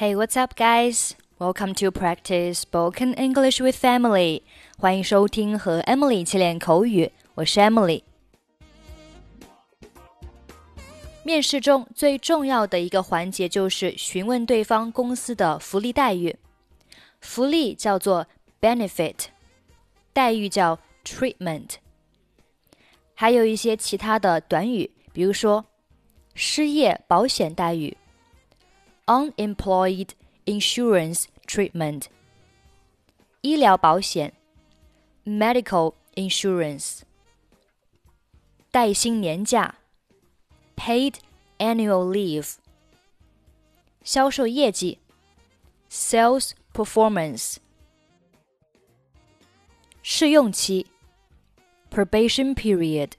Hey, what's up, guys? Welcome to practice spoken English with Emily. 欢迎收听和 Emily 一起练口语，我是 Emily。面试中最重要的一个环节就是询问对方公司的福利待遇。福利叫做 benefit，待遇叫 treatment。还有一些其他的短语，比如说失业保险待遇 （unemployed insurance treatment）、医疗保险 （medical insurance）、带薪年假 （paid annual leave）、销售业绩 （sales performance）、试用期 （probation period）、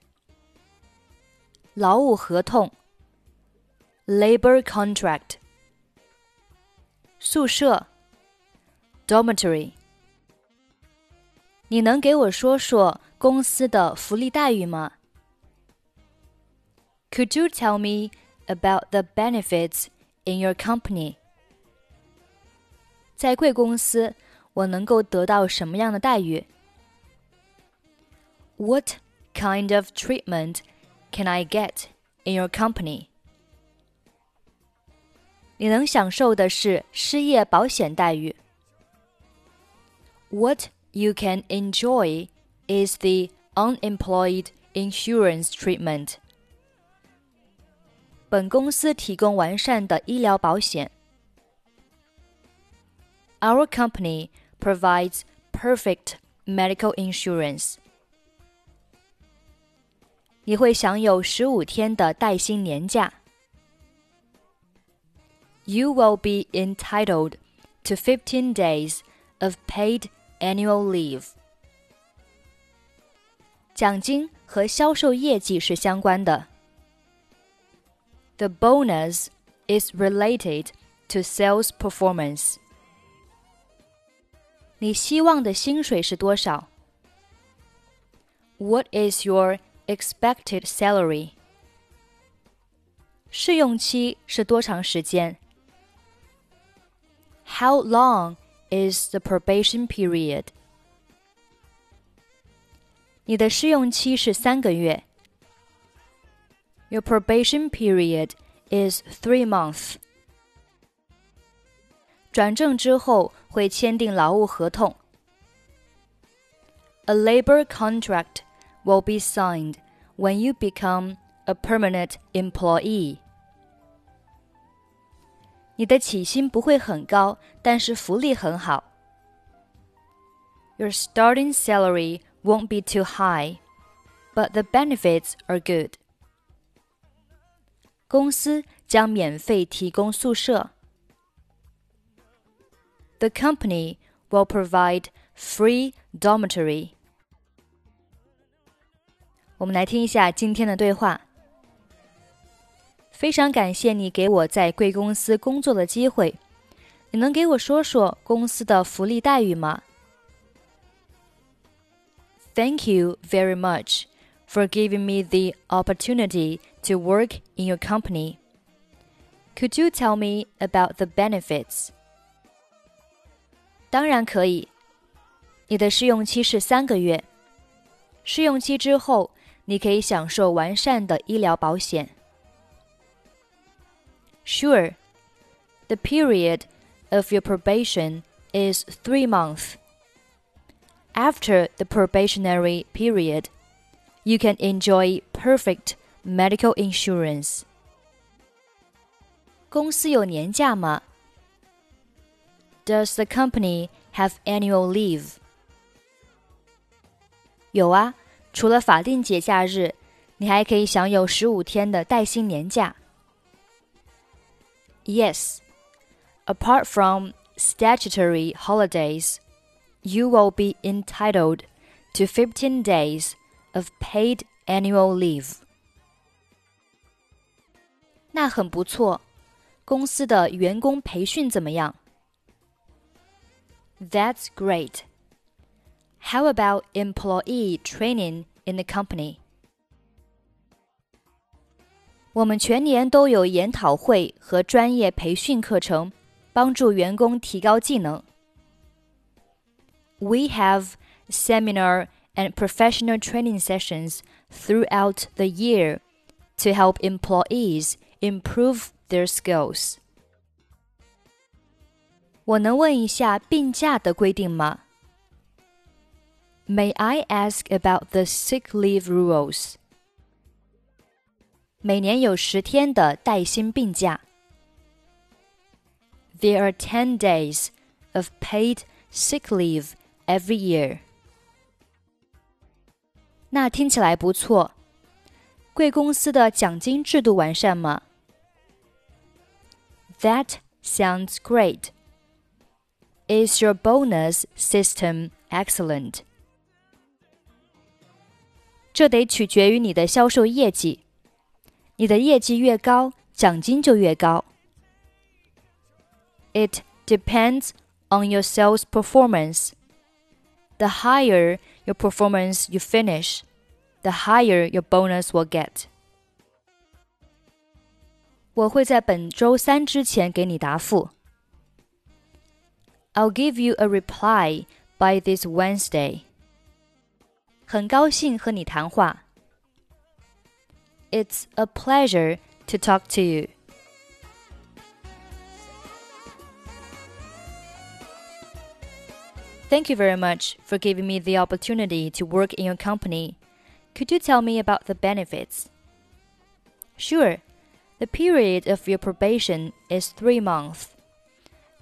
劳务合同 （labor contract）、 宿舍 （dormitory）。你能给我说说公司的福利待遇吗？Could you tell me about the benefits in your company? 在贵公司，我能够得到什么样的待遇？What kind of treatment can I get in your company? 你能享受的是失业保险待遇。What you can enjoy is the unemployed insurance treatment. 本公司提供完善的医疗保险。Our company provides perfect medical insurance. 你会享有十五天的带薪年假。 You will be entitled to 15 days of paid annual leave. 奖金和销售业绩是相关的。The bonus is related to sales performance. 你希望的薪水是多少？What is your expected salary? 试用期是多长时间 ？How long is the probation period? 你的试用期是三个月。Your probation period is three months. 转正之后会签订劳务合同。A labor contract will be signed when you become a permanent employee. 你的起薪不会很高，但是福利很好。Your starting salary won't be too high, but the benefits are good. 公司将免费提供宿舍。The company will provide free dormitory. 我们来听一下今天的对话。 非常感谢你给我在贵公司工作的机会。你能给我说说公司的福利待遇吗？Thank you very much for giving me the opportunity to work in your company. Could you tell me about the benefits? 当然可以。你的试用期是三个月。试用期之后，你可以享受完善的医疗保险。 Sure. The period of your probation is three months. After the probationary period, you can enjoy perfect medical insurance. 公司有年假吗？Does the company have annual leave? 有啊，除了法定节假日，你还可以享有十五天的带薪年假。 Yes, apart from statutory holidays, you will be entitled to 15 days of paid annual leave. 那很不错。公司的员工培训怎么样？That's great. How about employee training in the company? 我们全年都有研讨会和专业培训课程， 帮助员工提高技能。We have seminar and professional training sessions throughout the year to help employees improve their skills. 我能问一下病假的规定吗？May I ask about the sick leave rules? 每年有十天的带薪病假。There are ten days of paid sick leave every year. 那听起来不错。贵公司的奖金制度完善吗？That sounds great. Is your bonus system excellent? 这得取决于你的销售业绩。 你的业绩越高，奖金就越高。It depends on your sales performance. The higher your performance you finish, the higher your bonus will get. 我会在本周三之前给你答复。I'll give you a reply by this Wednesday. 很高兴和你谈话。 It's a pleasure to talk to you. Thank you very much for giving me the opportunity to work in your company. Could you tell me about the benefits? Sure. The period of your probation is three months.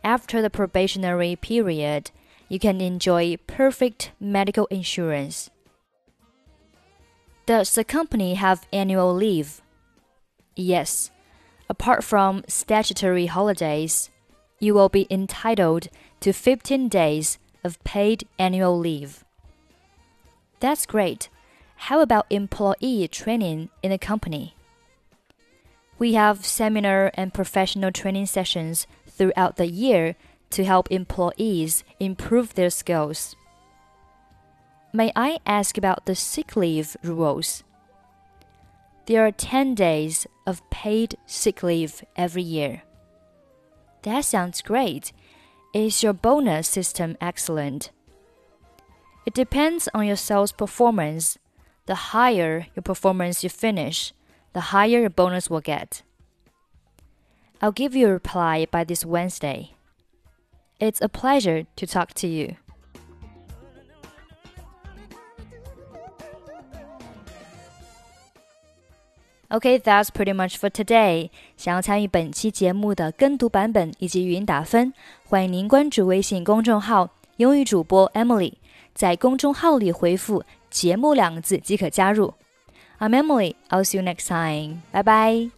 After the probationary period, you can enjoy perfect medical insurance. Does the company have annual leave? Yes. Apart from statutory holidays, you will be entitled to 15 days of paid annual leave. That's great. How about employee training in the company? We have seminar and professional training sessions throughout the year to help employees improve their skills. May I ask about the sick leave rules? There are 10 days of paid sick leave every year. That sounds great. Is your bonus system excellent? It depends on your sales performance. The higher your performance you finish, the higher your bonus will get. I'll give you a reply by this Wednesday. It's a pleasure to talk to you. OK, that's pretty much for today. 想要参与本期节目的跟读版本以及语音打分，欢迎您关注微信公众号“英语主播 Emily”。在公众号里回复“节目”两个字即可加入。I'm Emily. I'll see you next time. Bye bye.